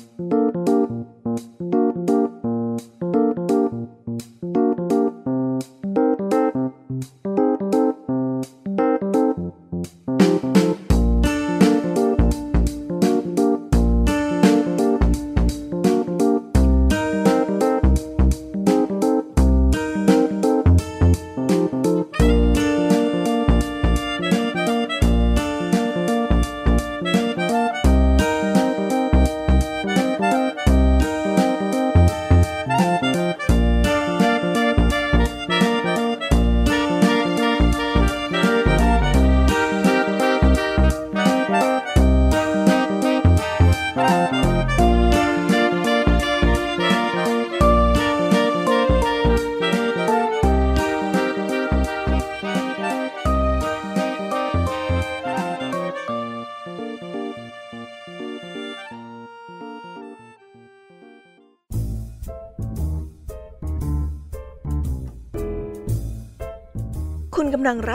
คุ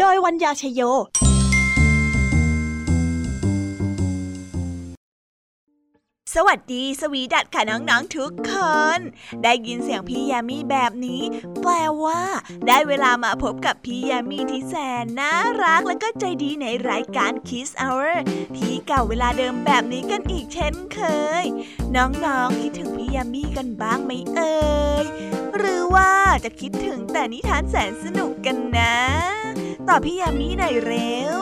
โดยวัญญาชยโยสวัสดีสวีดัดค่ะน้องๆทุกคน ได้ยินเสียงพี่ยามีแบบนี้ แปลว่า ได้เวลามาพบกับพี่ยามีที่แสนน่ารักและก็ใจดีในรายการ Kiss Hour ที่เก่าเวลาเดิมแบบนี้กันอีกเช่นเคย น้องๆคิดถึงพี่ยามีกันบ้างไหมเอ่ยหรือว่าจะคิดถึงแต่นิทานแสนสนุกกันนะ ตอบพี่ยามีหน่อยเร็ว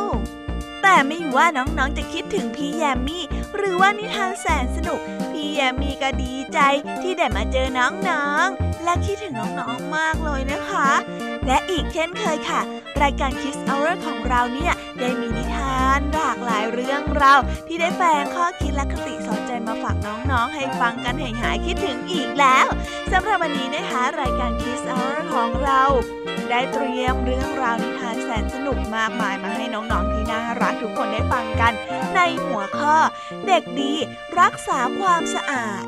แต่ไม่ว่าน้องๆจะคิดถึงพี่ยามีหรือว่านิทานแสนสนุก พี่ยามีก็ดีใจที่ได้มาเจอน้องๆ และคิดถึงน้องๆมากเลยนะคะ และอีกเช่นเคยค่ะ รายการ Kiss Hour ของเราเนี่ยได้มีนิทานหลากหลายเรื่องราวที่ได้แฝงข้อคิดและคติสอนใจมาฝากน้องๆ ให้ฟังกันให้หายคิดถึงอีกแล้วสำหรับวันนี้นะคะ รายการ Kiss Hour ของเรา ได้เตรียมเรื่องราวนิทานแสนสนุกมากมายมาให้น้องๆ ที่น่ารักทุกคนได้ฟังกัน ในหัวข้อ เด็กดีรักษาความสะอาด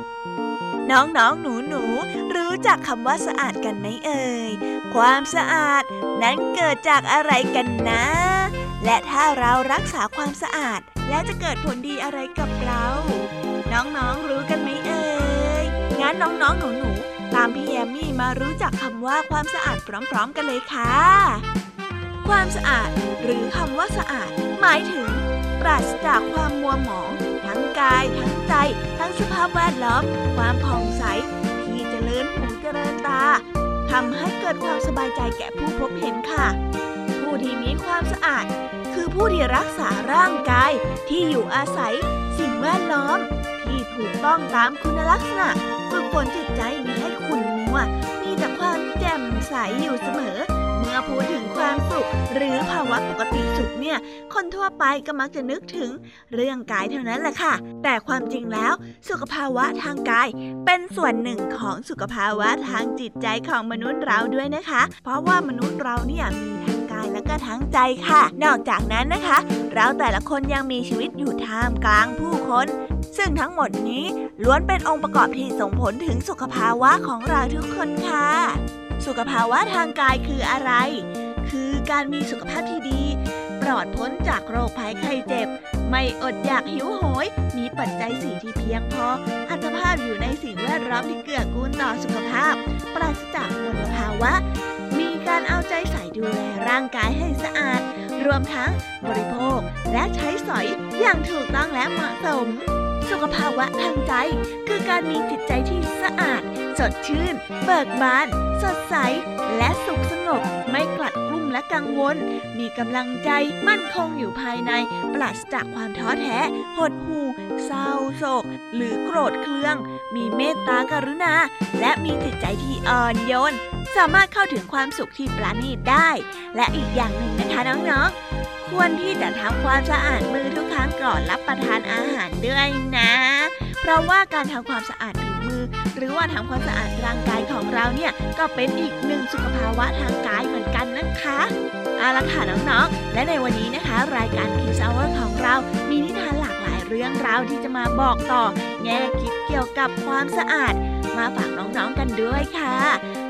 น้องๆ หนูๆ รู้จักคำว่าสะอาดกันไหมเอ่ย ความสะอาดนั้นเกิดจากอะไรกันนะ และถ้าเรารักษาความสะอาดและจะเกิดผลดีอะไรกับเรา น้องๆ รู้กันไหมเอ่ย งั้นน้องๆ หนูๆ ตามพี่แยมมี่มารู้จักคำว่าความสะอาดพร้อม ๆ กันเลยค่ะ ความสะอาดหรือคำว่าสะอาด หมายถึง ราศจากความมัวหมอง ทั้งกายทั้งใจ ทั้งสภาพแวดล้อม ความผ่องใส ที่เจริญหูเจริญตาทำให้เกิดความสบายใจแก่ผู้พบเห็นค่ะ ผู้ที่มีความสะอาด คือผู้ที่รักษาร่างกาย ที่อยู่อาศัย สิ่งแวดล้อม ที่ถูกต้องตามคุณลักษณะฝึกฝนจิตใจมีให้ขุ่นมัว มีแต่ความแจ่มใสอยู่เสมอ มื่อพูดถึงความสุข หรือภาวะปกติสุขเนี่ย คนทั่วไปก็มักจะนึกถึงเรื่องกายเท่านั้นแหละค่ะ แต่ความจริงแล้ว สุขภาวะทางกาย เป็นส่วนหนึ่งของสุขภาวะทางจิตใจของมนุษย์เราด้วยนะคะ เพราะว่ามนุษย์เราเนี่ยมีทั้งกายและก็ทั้งใจค่ะ นอกจากนั้นนะคะ เราแต่ละคนยังมีชีวิตอยู่ท่ามกลางผู้คนซึ่งทั้งหมดนี้ล้วนเป็นองค์ประกอบที่ส่งผลถึงสุขภาวะของเราทุกคนค่ะ สุขภาวะทางกายคืออะไร คือการมีสุขภาพที่ดี ปลอดพ้นจากโรคภัยไข้เจ็บ ไม่อดอยากหิวโหย มีปัจจัยสี่ที่เพียงพอ อัตภาพอยู่ในสิ่งแวดล้อมที่เกื้อกูลต่อสุขภาพ ปราศจากมลภาวะ มีการเอาใจใส่ดูแลร่างกายให้สะอาด รวมทั้งบริโภคและใช้สอยอย่างถูกต้องและเหมาะสม สุขภาวะทางใจ คือการมีจิตใจที่สะอาด สดชื่น เบิกบาน สดใส และสุขสงบ ไม่กลัดกลุ้มและกังวล มีกำลังใจมั่นคงอยู่ภายใน ปราศจากความท้อแท้ หดหู่เศร้าโศก หรือโกรธเคือง มีเมตตากรุณา และมีจิตใจที่อ่อนโยน สามารถเข้าถึงความสุขที่ปราณีตได้ และอีกอย่างหนึ่งนะคะน้องๆ ควรที่จะทำความสะอาดมือทุกครั้งก่อนรับประทานอาหารด้วยนะ เพราะว่าการทำความสะอาดผิวมือ หรือว่าทำความสะอาดร่างกายของเราเนี่ยก็เป็นอีกหนึ่งสุขภาวะทางกายเหมือนกันนะคะเอาละค่ะน้องๆ และในวันนี้นะคะ รายการคิวซาว์ของเรา มีนิทานหลากหลายเรื่องราวที่จะมาบอกต่อ แง่คิดเกี่ยวกับความสะอาด มาฝากน้องๆกันด้วยค่ะ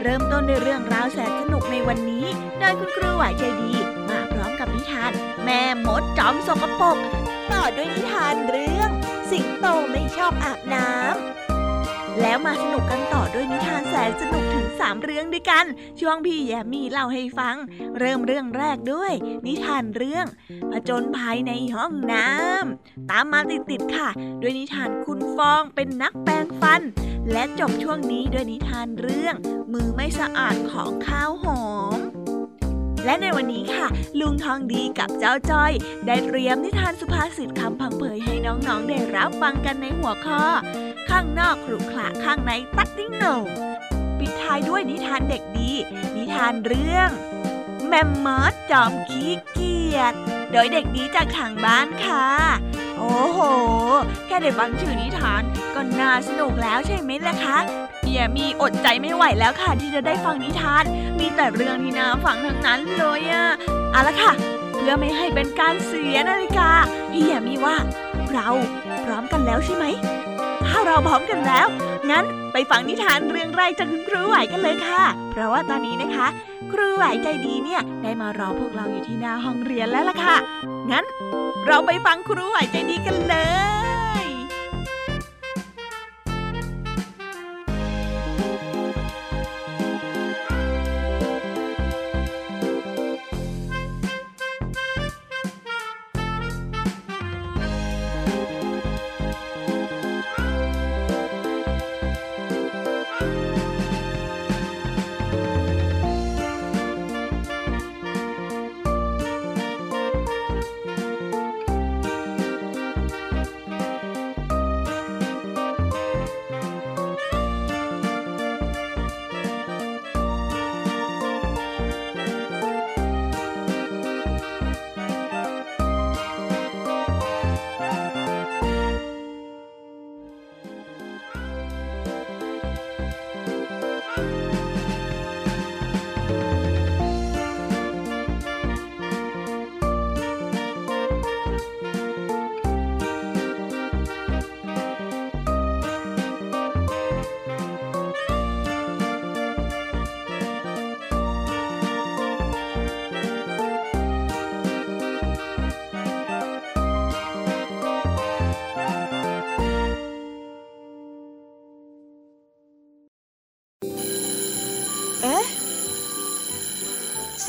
เริ่มต้นด้วยเรื่องราวแสนสนุกในวันนี้โดยคุณครูไหวใจดี มาพร้อมกับนิทาน แม่มดจอมสกปรกต่อด้วยนิทานเรื่อง สิงโตไม่ชอบอาบน้ำแล้วมาสนุกกันต่อด้วยนิทานแสนสนุกถึงสามเรื่องด้วยกัน ช่วงพี่แยมมีเล่าให้ฟัง เริ่มเรื่องแรกด้วย นิทานเรื่อง ผจญภัยในห้องน้ำตามมาติดๆค่ะ ด้วยนิทานคุณฟองเป็นนักแปลงฟัน และจบช่วงนี้ด้วยนิทานเรื่อง มือไม่สะอาดของข้าวหอม และในวันนี้ค่ะ ลุงทองดีกับเจ้าจ้อย ได้เตรียมนิทานสุภาษิตคำพังเพยให้น้องๆได้รับฟังกันในหัวข้อ ข้างนอกขรุขระข้างในตัดดิ้งโหนงปิดท้ายด้วยนิทานเด็กดี นิทานเรื่อง แมมมอสจอมขี้เกียจโดยเด็กดีจากทางบ้านค่ะ โอ้โห แค่ได้ฟังชื่อนิทานก็น่าสนุกแล้วใช่ไหมล่ะคะเฮียมีอดใจไม่ไหวแล้วค่ะที่จะได้ฟังนิทาน มีแต่เรื่องที่น่าฟังทั้งนั้นเลยอะเอาละค่ะ เพื่อไม่ให้เป็นการเสียนาฬิกาพี่แยมีว่า เราพร้อมกันแล้วใช่ไหม ถ้าเราพร้อมกันแล้ว งั้นไปฟังนิทานเรื่องแรกจากคุณครูไหวกันเลยค่ะ เพราะว่าตอนนี้นะคะ ครูไหวใจดีเนี่ยได้มารอพวกเราอยู่ที่หน้าห้องเรียนแล้วล่ะค่ะ งั้น เราไปฟังครูไหวใจดีกันเลย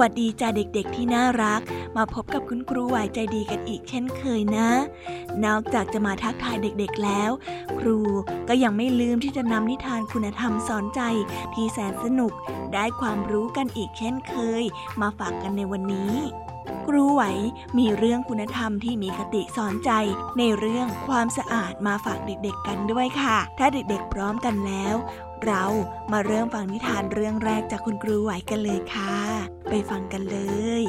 วัสดีจ้าเด็กๆที่น่ารัก มาพบกับคุณครูไหวใจดีกันอีกเช่นเคยนะ นอกจากจะมาทักทายเด็กๆแล้ว ครูก็ยังไม่ลืมที่จะนำนิทานคุณธรรมสอนใจที่แสนสนุกได้ความรู้กันอีกเช่นเคย มาฝากกันในวันนี้ ครูไหวมีเรื่องคุณธรรมที่มีคติสอนใจ ในเรื่องความสะอาดมาฝากเด็กๆกันด้วยค่ะ ถ้าเด็กๆพร้อมกันแล้ว เรามาเริ่มฟังนิทานเรื่องแรกจากคุณครูไหวกันเลยค่ะ ไปฟังกันเลย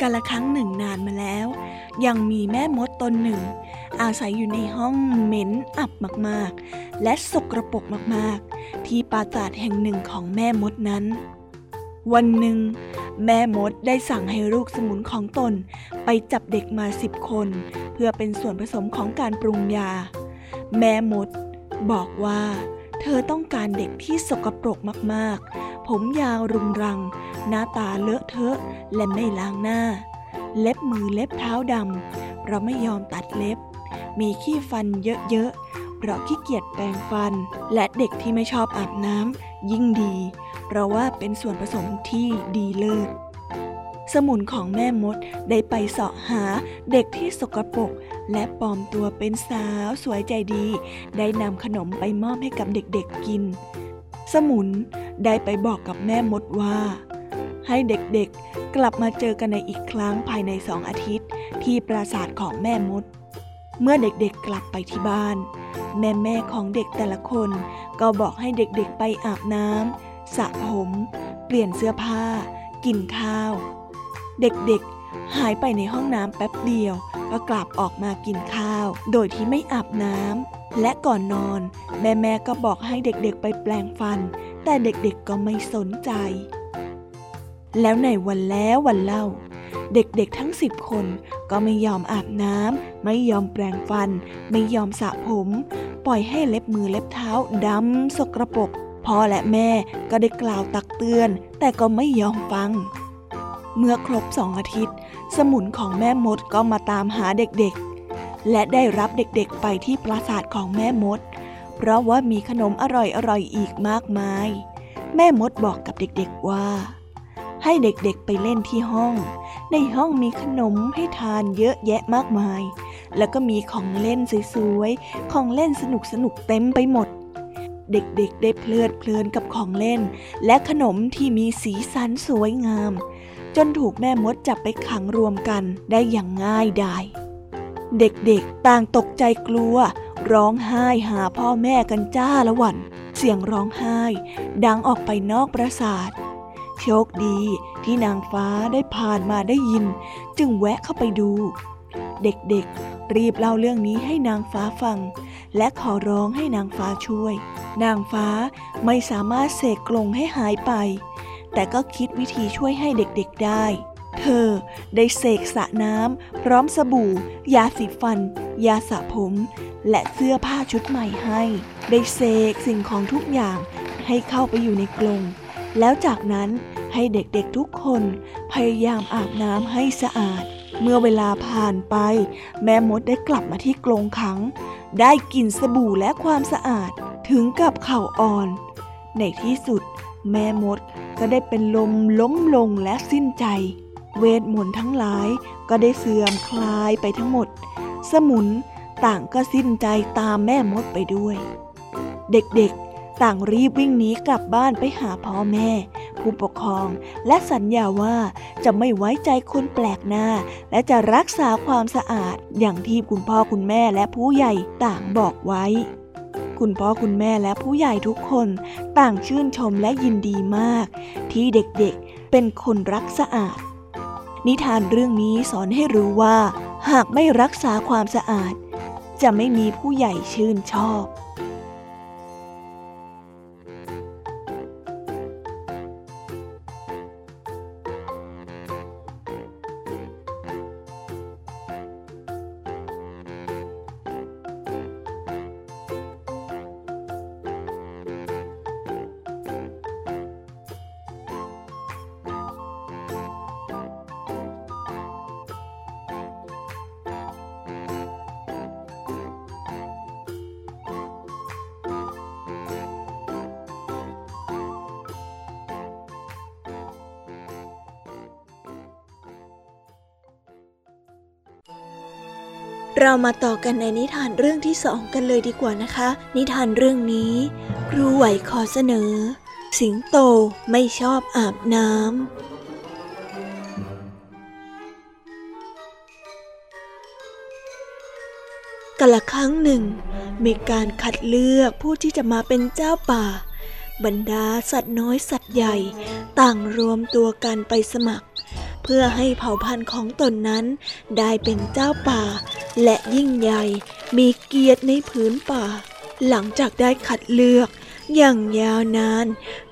กาละครั้งหนึ่งนานมาแล้ว ยังมีแม่มดตนหนึ่ง อาศัยอยู่ในห้องเหม็นอับมากๆ และสกรปรกมากๆ ที่ปราสาทแห่งหนึ่งของแม่มดนั้น วันหนึ่ง แม่มดได้สั่งให้ลูกสมุนของตน ไปจับเด็กมาสิบคน เพื่อเป็นส่วนผสมของการปรุงยา แม่มด บอกว่า เธอต้องการเด็กที่สกปรกมากๆ ผมยาวรุงรัง หน้าตาเลอะเทอะและไม่ล้างหน้า เล็บมือเล็บเท้าดำเพราะไม่ยอมตัดเล็บ มีขี้ฟันเยอะๆเพราะขี้เกียจแปรงฟัน และเด็กที่ไม่ชอบอาบน้ำยิ่งดี เราว่าเป็นส่วนผสมที่ดีเลิศสมุนของแม่มดได้ไปเสาะหาเด็กที่สกปรกและปลอมตัวเป็นสาวสวยใจดี ได้นำขนมไปมอบให้กับเด็กๆกิน สมุนได้ไปบอกกับแม่มดว่า ให้เด็กๆกลับมาเจอกันในอีกครั้งภายในสองอาทิตย์ ที่ปราสาทของแม่มด เมื่อเด็กๆกลับไปที่บ้าน แม่ๆของเด็กแต่ละคน ก็บอกให้เด็กๆไปอาบน้ำ สระผม เปลี่ยนเสื้อผ้า กินข้าว เด็กๆ หายไปในห้องน้ำแป๊บเดียว ก็กลับออกมากินข้าว โดยที่ไม่อาบน้ำและก่อนนอน แม่ๆก็บอกให้เด็กๆไปแปลงฟัน แต่เด็กๆก็ไม่สนใจ แล้วในวันแล้ววันเล่า เด็กๆทั้งสิบคนก็ไม่ยอมอาบน้ำไม่ยอมแปรงฟัน ไม่ยอมสระผม ปล่อยให้เล็บมือเล็บเท้าดำสกรปรก พ่อและแม่ก็ได้กล่าวตักเตือน แต่ก็ไม่ยอมฟัง เมื่อครบสองอาทิตย์ สมุนของแม่มดก็มาตามหาเด็กๆ และได้รับเด็กๆไปที่ปราสาทของแม่มด เพราะว่ามีขนมอร่อยๆอีกมากมาย แม่มดบอกกับเด็กๆว่า ให้เด็กๆไปเล่นที่ห้อง ในห้องมีขนมให้ทานเยอะแยะมากมาย แล้วก็มีของเล่นสวยๆ ของเล่นสนุกๆเต็มไปหมด เด็กๆ ได้เพลิดเพลินกับของเล่น และขนมที่มีสีสันสวยงาม จนถูกแม่มดจับไปขังรวมกันได้อย่างง่ายดายเด็กๆ ต่างตกใจกลัว ร้องไห้หาพ่อแม่กันจ้าละวัน เสียงร้องไห้ ดังออกไปนอกปราสาทโชคดีที่นางฟ้าได้ผ่านมาได้ยิน จึงแวะเข้าไปดู เด็กๆ รีบเล่าเรื่องนี้ให้นางฟ้าฟัง และขอร้องให้นางฟ้าช่วย นางฟ้าไม่สามารถเสกกลงให้หายไป แต่ก็คิดวิธีช่วยให้เด็กๆได้ เธอได้เสกสระน้ำพร้อมสบู่ ยาสีฟัน ยาสระผม และเสื้อผ้าชุดใหม่ให้ ได้เสกสิ่งของทุกอย่างให้เข้าไปอยู่ในกลงแล้วจากนั้นให้เด็กๆทุกคนพยายามอาบน้ำให้สะอาด เมื่อเวลาผ่านไป แม่มดได้กลับมาที่กรงขัง ได้กลิ่นสบู่และความสะอาดถึงกับเข่าอ่อน ในที่สุด แม่มดก็ได้เป็นลมล้มลงและสิ้นใจ เวทมนต์ทั้งหลายก็ได้เสื่อมคลายไปทั้งหมด สมุนต่างก็สิ้นใจตามแม่มดไปด้วย เด็กๆ ต่างรีบวิ่งหนีกลับบ้านไปหาพ่อแม่ ผู้ปกครองและสัญญาว่าจะไม่ไว้ใจคนแปลกหน้า และจะรักษาความสะอาดอย่างที่คุณพ่อคุณแม่และผู้ใหญ่ต่างบอกไว้ คุณพ่อคุณแม่และผู้ใหญ่ทุกคนต่างชื่นชมและยินดีมาก ที่เด็กๆเป็นคนรักสะอาด นิทานเรื่องนี้สอนให้รู้ว่า หากไม่รักษาความสะอาด จะไม่มีผู้ใหญ่ชื่นชอบ เรามาต่อกันในนิทานเรื่องที่สองกันเลยดีกว่านะคะ นิทานเรื่องนี้ ครูไหวขอเสนอ สิงโตไม่ชอบอาบน้ำกาละครั้งหนึ่ง มีการคัดเลือกผู้ที่จะมาเป็นเจ้าป่า บรรดาสัตว์น้อยสัตว์ใหญ่ ต่างรวมตัวกันไปสมัคร เพื่อให้เผ่าพันธุ์ของตนนั้นได้เป็นเจ้าป่า และยิ่งใหญ่มีเกียรติในพื้นป่า หลังจากได้คัดเลือกอย่างยาวนาน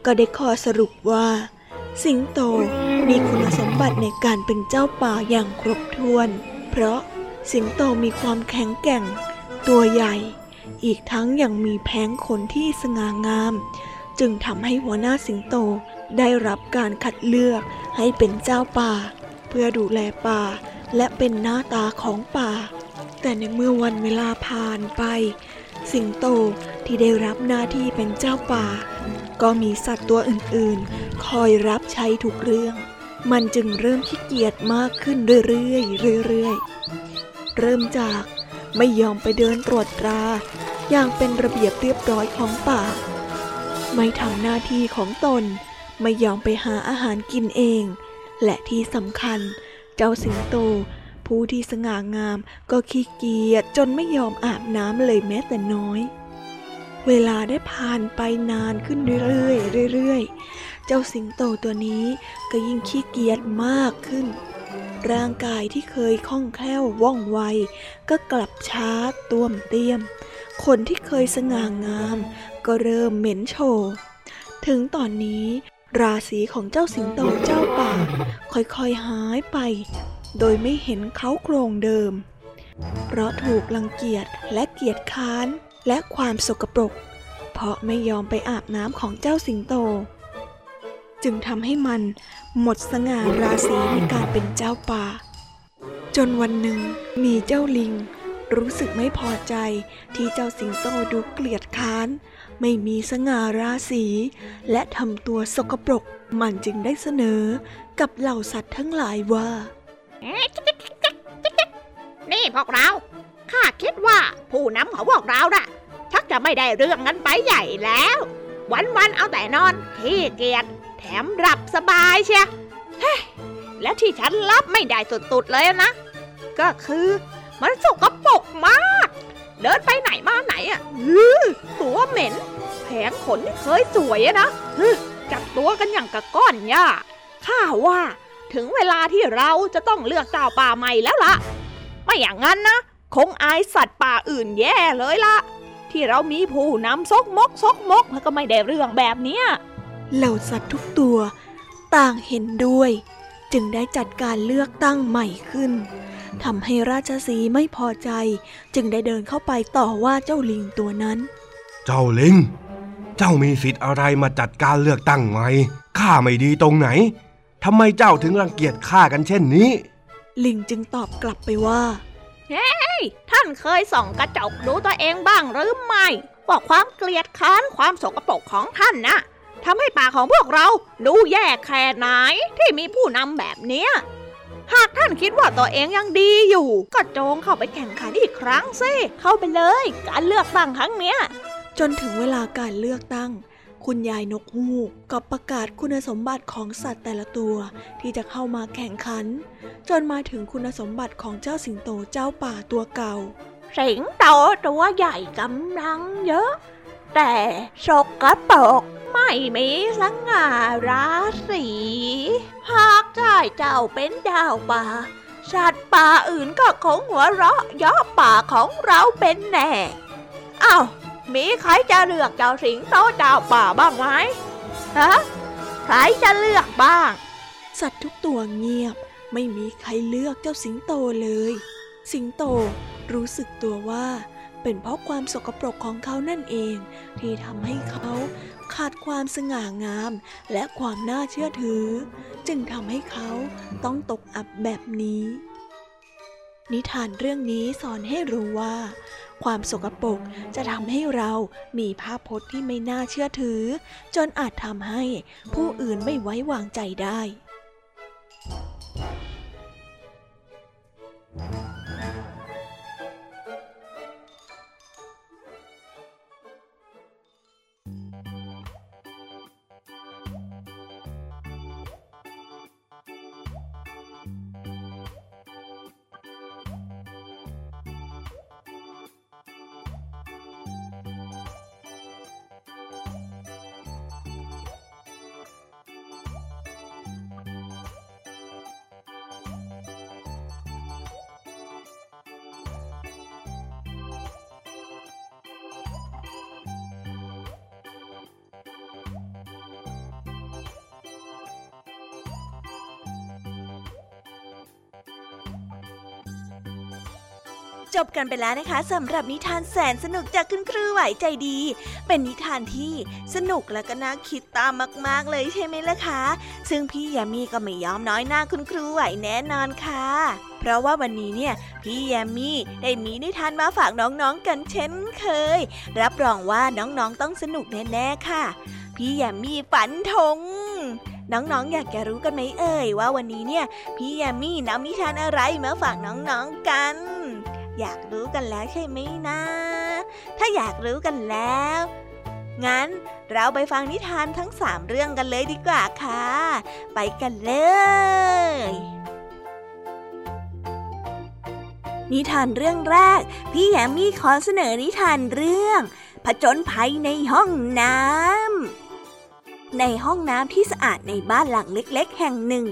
ก็ได้ข้อสรุปว่า สิงโตมีคุณสมบัติในการเป็นเจ้าป่าอย่างครบถ้วน เพราะสิงโตมีความแข็งแกร่ง ตัวใหญ่ อีกทั้งยังมีแผงขนที่สง่างาม จึงทำให้หัวหน้าสิงโตได้รับการคัดเลือกให้เป็นเจ้าป่า เพื่อดูแลป่าและเป็นหน้าตาของป่า แต่ในเมื่อวันเวลาผ่านไป สิงโตที่ได้รับหน้าที่เป็นเจ้าป่า ก็มีสัตว์ตัวอื่นๆ คอยรับใช้ทุกเรื่อง มันจึงเริ่มขี้เกียจมากขึ้นเรื่อยๆเรื่อยๆ เริ่มจากไม่ยอมไปเดินตรวจตรา อย่างเป็นระเบียบเรียบร้อยของป่า ไม่ทำหน้าที่ของตน ไม่ยอมไปหาอาหารกินเอง และที่สำคัญ เจ้าสิงโต ผู้ที่สง่างามก็ขี้เกียจจนไม่ยอมอาบน้ำเลยแม้แต่น้อย เวลาได้ผ่านไปนานขึ้นเรื่อยๆเรื่อยๆ เจ้าสิงโตตัวนี้ก็ยิ่งขี้เกียจมากขึ้น ร่างกายที่เคยคล่องแคล่วว่องไว ก็กลับช้าต้วมเตี้ยม คนที่เคยสง่างาม ก็เริ่มเหม็นโชว์ถึงตอนนี้ราศีของเจ้าสิงโตเจ้าป่า ค่อยๆหายไป โดยไม่เห็นเขาโครงเดิม เพราะถูกรังเกียจและเกียจค้านและความสกปรก เพราะไม่ยอมไปอาบน้ำของเจ้าสิงโต จึงทำให้มันหมดสง่าราศีในการเป็นเจ้าป่า จนวันหนึ่งมีเจ้าลิงรู้สึกไม่พอใจที่เจ้าสิงโตดูเกลียดค้าน ไม่มีสง่าราศีและทำตัวสกปรก มันจึงได้เสนอกับเหล่าสัตว์ทั้งหลายว่า นี่พวกเรา ข้าคิดว่าผู้นำของพวกเราน่ะ ชักจะไม่ได้เรื่องกันไปใหญ่แล้ว วันๆเอาแต่นอนขี้เกียจแถมหลับสบายเชียเฮ้ยแล้วที่ฉันรับไม่ได้สุดๆเลยนะ ก็คือมันสกปรกมาก เดินไปไหนมาไหนอะือตัวเหม็น แผงขนที่เคยสวยนะฮึจับตัวกันอย่างกระก้อนหญ้าข้าว่า ถึงเวลาที่เราจะต้องเลือกเจ้าป่าใหม่แล้วล่ะ ไม่อย่างนั้นนะ คงอายสัตว์ป่าอื่นแย่เลยล่ะ ที่เรามีผู้นำซกมกซกมกแล้วก็ไม่ได้เรื่องแบบเนี้ยเหล่าสัตว์ทุกตัว ต่างเห็นด้วย จึงได้จัดการเลือกตั้งใหม่ขึ้นทำให้ราชสีห์ไม่พอใจ จึงได้เดินเข้าไปต่อว่าเจ้าลิงตัวนั้น เจ้าลิง เจ้ามีสิทธิ์อะไรมาจัดการเลือกตั้งไหมข้าไม่ดีตรงไหน ทำไมเจ้าถึงรังเกียจข้ากันเช่นนี้ ลิงจึงตอบกลับไปว่าท่านเคยส่องกระจกดูตัวเองบ้างหรือไม่ว่าความเกลียดค้านความสกปรกของท่านนะทำให้ป่าของพวกเราดูแย่แค่ไหนที่มีผู้นำแบบเนี้ยหากท่านคิดว่าตัวเองยังดีอยู่ ก็จงเข้าไปแข่งขันอีกครั้งสิเข้าไปเลย การเลือกตั้งครั้งเนี้ย จนถึงเวลาการเลือกตั้ง คุณยายนกฮูกก็ประกาศคุณสมบัติของสัตว์แต่ละตัวที่จะเข้ามาแข่งขัน จนมาถึงคุณสมบัติของเจ้าสิงโตเจ้าป่าตัวเก่า สิงโตตัวใหญ่กำลังเยอะ แต่สกปรกไม่มีสง่าราศีหากได้เจ้าเป็นดาวป่าสัตว์ป่าอื่นก็คงหัวเราะย่อป่าของเราเป็นแน่ อ้าว มีใครจะเลือกเจ้าสิงโตเจ้าป่าบ้างไหมฮะใครจะเลือกบ้าง สัตว์ทุกตัวเงียบ ไม่มีใครเลือกเจ้าสิงโตเลย สิงโตรู้สึกตัวว่าเป็นเพราะความสกปรกของเขานั่นเอง ที่ทำให้เขาขาดความสง่างาม และความน่าเชื่อถือ จึงทำให้เขาต้องตกอับแบบนี้ นิทานเรื่องนี้สอนให้รู้ว่าความสกปรกจะทำให้เรามีภาพพจน์ที่ไม่น่าเชื่อถือ จนอาจทำให้ผู้อื่นไม่ไว้วางใจได้ จบกันไปแล้วนะคะสำหรับนิทานแสนสนุกจากคุณครูไหวใจดี เป็นนิทานที่สนุกและก็น่าคิดตามมาก ๆ เลยใช่ไหมล่ะคะ ซึ่งพี่ยามีก็ไม่ยอมน้อยหน้าคุณครูไหวแน่นอนค่ะ เพราะว่าวันนี้เนี่ยพี่ยามีได้มีนิทานมาฝากน้องๆกันเช่นเคย รับรองว่าน้องๆต้องสนุกแน่ๆค่ะ พี่ยามีฝันธงน้องๆออยากจะรู้กันไหมเอ่ยว่าวันนี้เนี่ยพี่ยามีนำนิทานอะไรมาฝากน้องๆกัน อยากรู้กันแล้วใช่ไหมนะ ถ้าอยากรู้กันแล้ว งั้นเราไปฟังนิทานทั้งสามเรื่องกันเลยดีกว่าค่ะ ไปกันเลย นิทานเรื่องแรก พี่แยมมี่ขอเสนอนิทานเรื่อง ผจญภัยในห้องน้ำในห้องน้ำที่สะอาดในบ้านหลังเล็ก ๆ แห่งหนึ่ง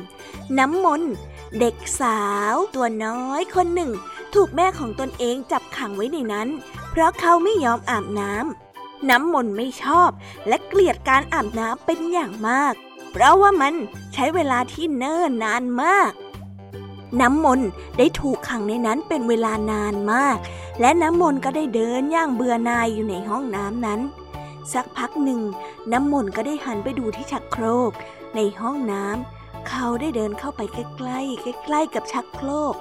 น้ำมนต์เด็กสาวตัวน้อยคนหนึ่ง ถูกแม่ของตนเองจับขังไว้ในนั้น เพราะเขาไม่ยอมอาบน้ำน้ำมนต์ไม่ชอบ และเกลียดการอาบน้ำเป็นอย่างมาก เพราะว่ามันใช้เวลาที่เนิ่นนานมาก น้ำมนต์ได้ถูกขังในนั้นเป็นเวลานานมาก และน้ำมนต์ก็ได้เดินย่างเบื่อนายอยู่ในห้องน้ำนั้น สักพักหนึ่ง น้ำมนต์ก็ได้หันไปดูที่ชักโครก ในห้องน้ำเขาได้เดินเข้าไปใกล้ๆใกล้ๆกับชักโครก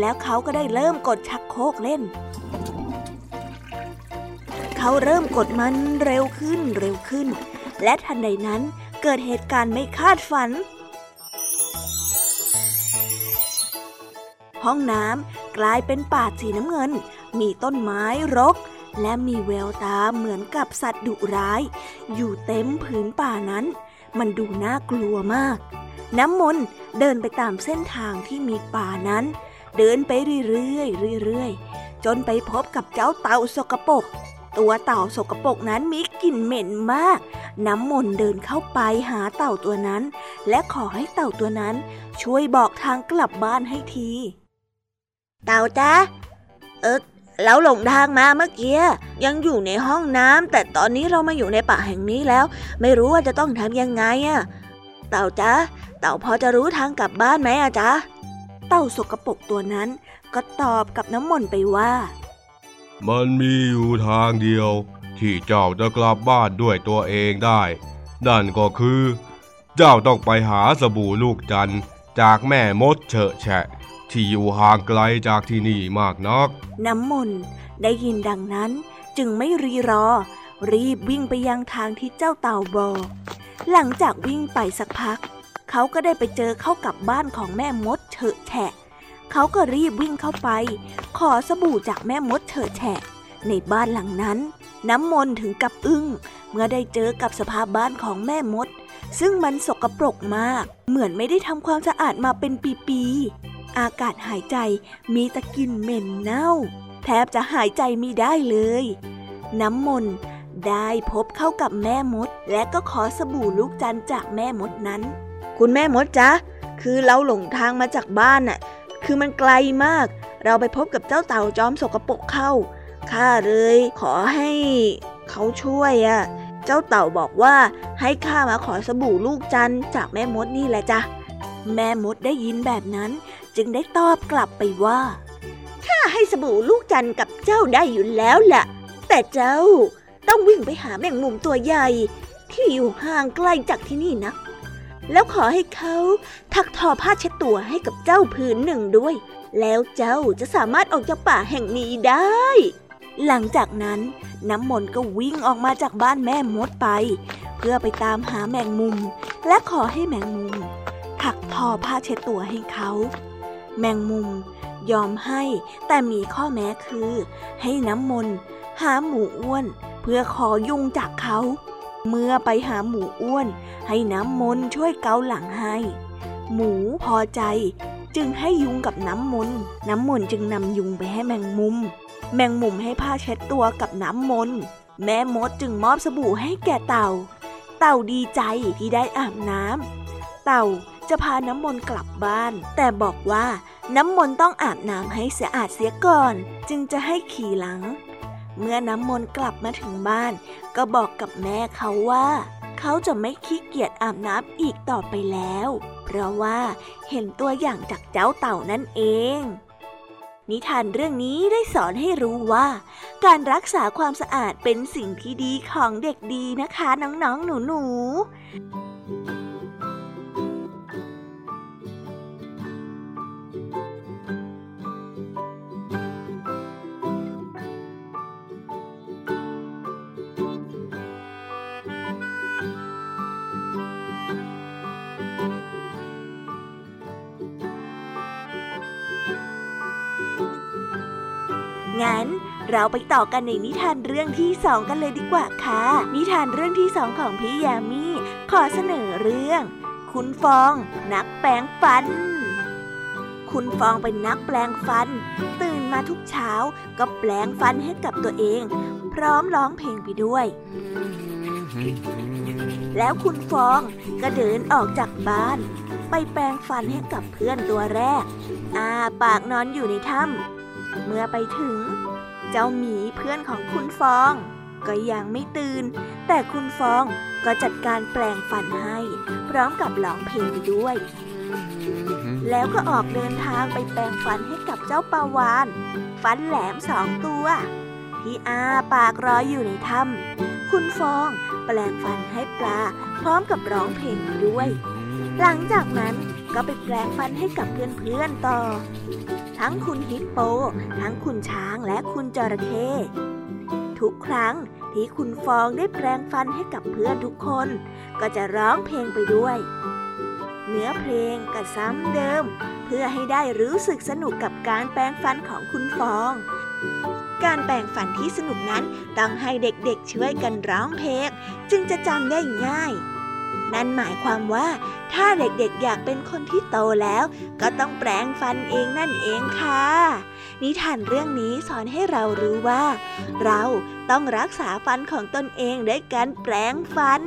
แล้วเขาก็ได้เริ่มกดชักโครกเล่น เขาเริ่มกดมันเร็วขึ้นเร็วขึ้น และทันใดนั้นเกิดเหตุการณ์ไม่คาดฝัน ห้องน้ำกลายเป็นป่าสีน้ำเงิน มีต้นไม้รก และมีแววตาเหมือนกับสัตว์ดุร้าย อยู่เต็มผืนป่านั้น มันดูน่ากลัวมาก น้ำมนต์เดินไปตามเส้นทางที่มีป่านั้น เดินไปเรื่อยๆเรื่อยๆจนไปพบกับเจ้าเต่าสกปรกตัวเต่าสกปรกนั้นมีกลิ่นเหม็นมาก น้ำมนต์เดินเข้าไปหาเต่าตัวนั้น และขอให้เต่าตัวนั้นช่วยบอกทางกลับบ้านให้ที เต่าจ้าเออเราหลงทางมาเมื่อกี้ยังอยู่ในห้องน้ำแต่ตอนนี้เรามาอยู่ในป่าแห่งนี้แล้ว ไม่รู้ว่าจะต้องทำยังไงอะเต่าจ้าเต่าพอจะรู้ทางกลับบ้านไหมอะจ๊ะ เต่าสกปรกตัวนั้น ก็ตอบกับน้ำมนต์ไปว่า มันมีอยู่ทางเดียว ที่เจ้าจะกลับบ้านด้วยตัวเองได้ นั่นก็คือ เจ้าต้องไปหาสบู่ลูกจันทร์จากแม่มดเฉอะแฉะ ที่อยู่ห่างไกลจากที่นี่มากนัก น้ำมนต์ได้ยินดังนั้นจึงไม่รีรอ รีบวิ่งไปยังทางที่เจ้าเต่าบอก หลังจากวิ่งไปสักพัก เขาก็ได้ไปเจอเข้ากับบ้านของแม่มดเฉอะแฉะ เขาก็รีบวิ่งเข้าไป ขอสบู่จากแม่มดเฉอะแฉะ ในบ้านหลังนั้น น้ำมนต์ถึงกับอึ้งเมื่อได้เจอกับสภาพบ้านของแม่มด ซึ่งมันสกปรกมาก เหมือนไม่ได้ทำความสะอาดมาเป็นปีๆ อากาศหายใจมีตะกินเหม็นเน่า แทบจะหายใจไม่ได้เลย น้ำมนต์ได้พบเข้ากับแม่มด และก็ขอสบู่ลูกจันจากแม่มดนั้น คุณแม่มดจ๊ะ คือเราหลงทางมาจากบ้านน่ะ คือมันไกลมาก เราไปพบกับเจ้าเต่าจอมสกปรกเข้า ข้าเลยขอให้เขาช่วยอะ เจ้าเต่าบอกว่าให้ข้ามาขอสบู่ลูกจันจากแม่มดนี่แหละจ้ะ แม่มดได้ยินแบบนั้น จึงได้ตอบกลับไปว่า ข้าให้สบู่ลูกจันกับเจ้าได้อยู่แล้วล่ะ แต่เจ้าต้องวิ่งไปหาแมงมุมตัวใหญ่ ที่อยู่ห่างไกลจากที่นี่นะ แล้วขอให้เขาถักทอผ้าเช็ดตัวให้กับเจ้าผืนหนึ่งด้วย แล้วเจ้าจะสามารถออกจากป่าแห่งนี้ได้ หลังจากนั้นน้ำมนต์ก็วิ่งออกมาจากบ้านแม่มดไป เพื่อไปตามหาแมงมุม และขอให้แมงมุม ถักทอผ้าเช็ดตัวให้เขา แมงมุมยอมให้แต่มีข้อแม้คือ ให้น้ำมนต์หาหมูอ้วน เพื่อขอยุงจากเขา เมื่อไปหาหมูอ้วน ให้น้ำมนต์ช่วยเกาหลังให้ หมูพอใจ จึงให้ยุงกับน้ำมนต์น้ำมนต์จึงนำยุงไปให้แมงมุม แมงมุมให้ผ้าเช็ดตัวกับน้ำมนต์แม่มดจึงมอบสบู่ให้แก่เต่า เต่าดีใจที่ได้อาบน้ำเต่าจะพาน้ำมนต์กลับบ้าน แต่บอกว่าน้ำมนต์ต้องอาบน้ำให้สะอาดเสียก่อน จึงจะให้ขี่หลัง เมื่อน้ำมนต์กลับมาถึงบ้าน ก็บอกกับแม่เขาว่า เขาจะไม่ขี้เกียจอาบน้ำอีกต่อไปแล้ว เพราะว่าเห็นตัวอย่างจากเจ้าเต่านั่นเอง นิทานเรื่องนี้ได้สอนให้รู้ว่า การรักษาความสะอาดเป็นสิ่งที่ดีของเด็กดีนะคะน้องๆหนูๆ งั้น เราไปต่อกันในนิทานเรื่องที่สองกันเลยดีกว่าค่ะ นิทานเรื่องที่สองของพี่ยามีขอเสนอเรื่อง คุณฟอง นักแปลงฟัน คุณฟองเป็นนักแปลงฟัน ตื่นมาทุกเช้าก็แปลงฟันให้กับตัวเอง พร้อมร้องเพลงไปด้วย แล้วคุณฟองก็เดินออกจากบ้านไปแปลงฟันให้กับเพื่อนตัวแรกอาปากนอนอยู่ในถ้ำ เมื่อไปถึง เจ้าหมีเพื่อนของคุณฟอง ก็ยังไม่ตื่น แต่คุณฟองก็จัดการแปลงฟันให้ พร้อมกับร้องเพลงไปด้วย แล้วก็ออกเดินทางไปแปลงฟันให้กับเจ้าปลาวาน ฟันแหลมสองตัว ที่อาปากรออยู่ในถ้ำคุณฟองแปลงฟันให้ปลา พร้อมกับร้องเพลงไปด้วย หลังจากนั้น ก็ไปแปลงฟันให้กับเพื่อนๆต่อ ทั้งคุณฮิปโป ทั้งคุณช้างและคุณจระเข้ทุกครั้งที่คุณฟองได้แปลงฟันให้กับเพื่อนทุกคน ก็จะร้องเพลงไปด้วย เนื้อเพลงก็ซ้ำเดิม เพื่อให้ได้รู้สึกสนุกกับการแปลงฟันของคุณฟอง การแปลงฟันที่สนุกนั้นต้องให้เด็กๆช่วยกันร้องเพลง จึงจะจำได้ง่าย นั่นหมายความว่า ถ้าเด็กๆอยากเป็นคนที่โตแล้ว ก็ต้องแปลงฟันเองนั่นเองค่ะ นิทานเรื่องนี้สอนให้เรารู้ว่า เราต้องรักษาฟันของตนเองด้วยการแปลงฟัน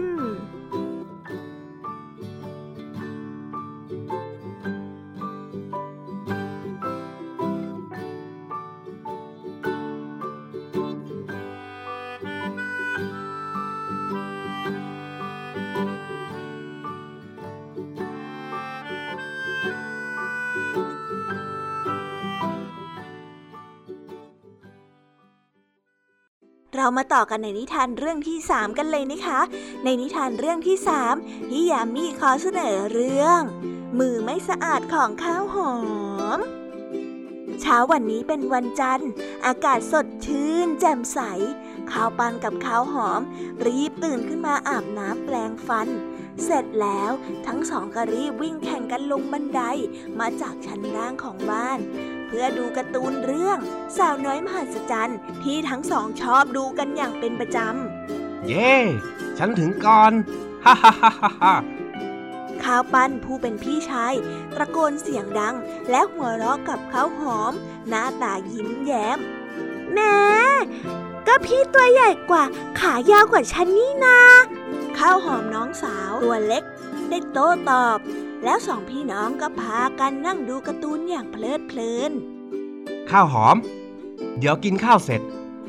เรามาต่อกันในนิทานเรื่องที่ 3 กันเลยนะคะ ในนิทานเรื่องที่3พี่ยามีขอเสนอเรื่อง มือไม่สะอาดของข้าวหอม เช้าวันนี้เป็นวันจันทร์ อากาศสดชื่น แจ่มใส ข้าวปันกับข้าวหอม รีบตื่นขึ้นมาอาบน้ำแปลงฟันเสร็จแล้วทั้งสองก็รีบวิ่งแข่งกันลงบันไดมาจากชั้นล่างของบ้าน เพื่อดูการ์ตูนเรื่องสาวน้อยมหัศจรรย์ที่ทั้งสองชอบดูกันอย่างเป็นประจำ เย้ ฉันถึงก่อน ฮ่าฮ่าฮ่าฮ่าฮ่าข้าวปั้นผู้เป็นพี่ชายตะโกนเสียงดัง และหัวเราะกับข้าวหอม หน้าตายิ้มแย้มแม่ก็พี่ตัวใหญ่กว่า ขายาวกว่าฉันนี่นา ข้าวหอมน้องสาวตัวเล็กได้โต้ตอบ แล้วสองพี่น้องก็พากันนั่งดูการ์ตูนอย่างเพลิดเพลิน ข้าวหอม เดี๋ยวกินข้าวเสร็จ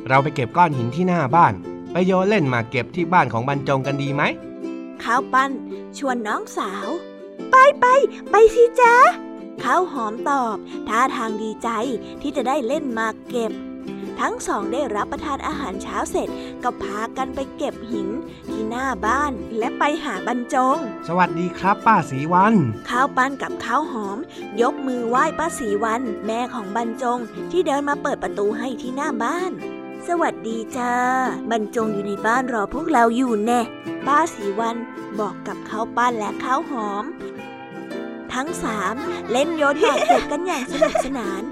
เราไปเก็บก้อนหินที่หน้าบ้าน ไปโยนเล่นหมากเก็บที่บ้านของบรรจงกันดีไหมข้าวปั้นชวนน้องสาว ไปไปไปสิจ๊ะข้าวหอมตอบท่าทางดีใจที่จะได้เล่นหมากเก็บ ทั้งสองได้รับประทานอาหารเช้าเสร็จ ก็พากันไปเก็บหินที่หน้าบ้านและไปหาบรรจง สวัสดีครับป้าสีวัน ข้าวปั้นกับข้าวหอม ยกมือไหว้ป้าสีวัน แม่ของบรรจงที่เดินมาเปิดประตูให้ที่หน้าบ้าน สวัสดีจ้า บรรจงอยู่ในบ้านรอพวกเราอยู่แน่ ป้าสีวันบอกกับข้าวปั้นและข้าวหอม ทั้งสามเล่นโยนหมากเก็บกันอย่างสนุกสนาน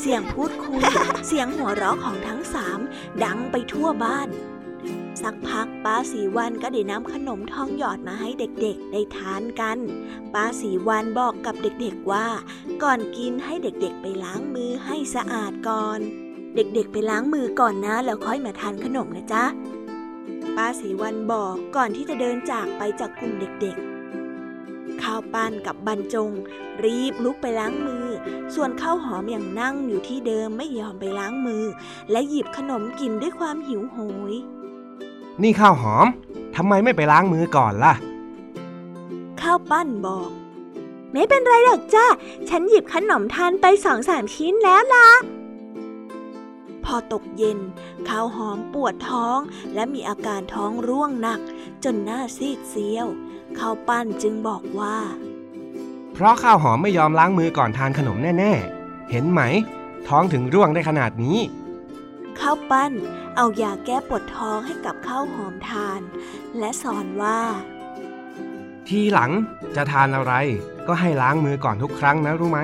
เสียงพูดคุย เสียงหัวเราะของทั้งสามดังไปทั่วบ้าน สักพักป้าสีวันก็ได้นำขนมทองหยอดมาให้เด็กๆ ได้ทานกัน ป้าสีวันบอกกับเด็กๆว่า ก่อนกินให้เด็กๆไปล้างมือให้สะอาดก่อน เด็กๆไปล้างมือก่อนนะแล้วค่อยมาทานขนมนะจ๊ะป้าสีวันบอกก่อนที่จะเดินจากไปจากกลุ่มเด็กๆาวปั้นกับบรรจง รีบลุกไปล้างมือ ส่วนข้าวหอมอย่างนั่งอยู่ที่เดิมไม่ยอมไปล้างมือ และหยิบขนมกินด้วยความหิวโหย นี่ข้าวหอมทำไมไม่ไปล้างมือก่อนล่ะ ข้าวปั้นบอก ไม่เป็นไรหรอกจ้าฉันหยิบขนมทานไปสองสามชิ้นแล้วล่ะพอตกเย็นข้าวหอมปวดท้อง และมีอาการท้องร่วงหนัก จนหน้าซีดเซียว ข้าวปั้นจึงบอกว่า เพราะข้าวหอมไม่ยอมล้างมือก่อนทานขนมแน่ๆ เห็นไหม ท้องถึงร่วงได้ขนาดนี้ ข้าวปั้นเอายาแก้ปวดท้องให้กับข้าวหอมทาน และสอนว่า ทีหลังจะทานอะไรก็ให้ล้างมือก่อนทุกครั้งนะรู้ไหม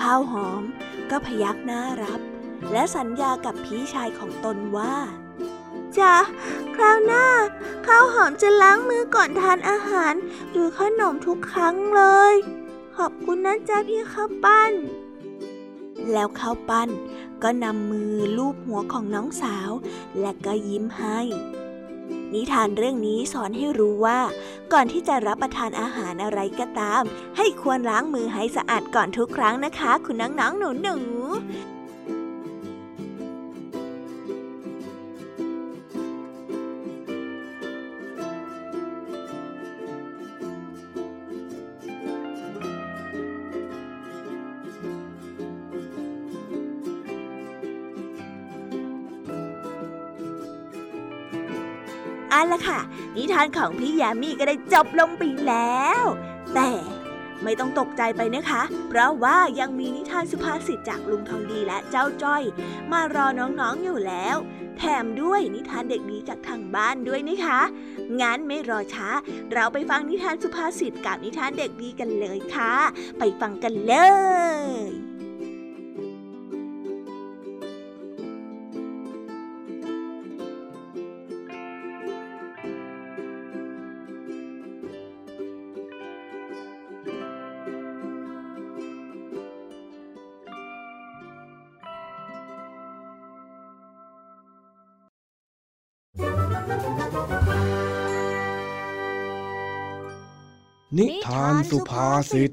ข้าวหอมก็พยักหน้ารับ และสัญญากับพี่ชายของตนว่า จ้ะคราวหน้าข้าวหอมจะล้างมือก่อนทานอาหาร หรือขนมทุกครั้งเลย ขอบคุณนะจ๊ะพี่ข้าวปั้น แล้วข้าวปั้นก็นำมือลูบหัวของน้องสาว และก็ยิ้มให้ นิทานเรื่องนี้สอนให้รู้ว่า ก่อนที่จะรับประทานอาหารอะไรก็ตาม ให้ควรล้างมือให้สะอาดก่อนทุกครั้งนะคะ คุณน้องๆหนูห อันละค่ะ นิทานของพี่ยามีก็ได้จบลงไปแล้ว แต่ไม่ต้องตกใจไปนะคะ เพราะว่ายังมีนิทานสุภาษิตจากลุงทองดีและเจ้าจ้อย มารอน้องๆอยู่แล้ว แถมด้วยนิทานเด็กดีจากทางบ้านด้วยนะคะ งั้นไม่รอช้า เราไปฟังนิทานสุภาษิตกับนิทานเด็กดีกันเลยค่ะ ไปฟังกันเลย นิทานสุภาษิต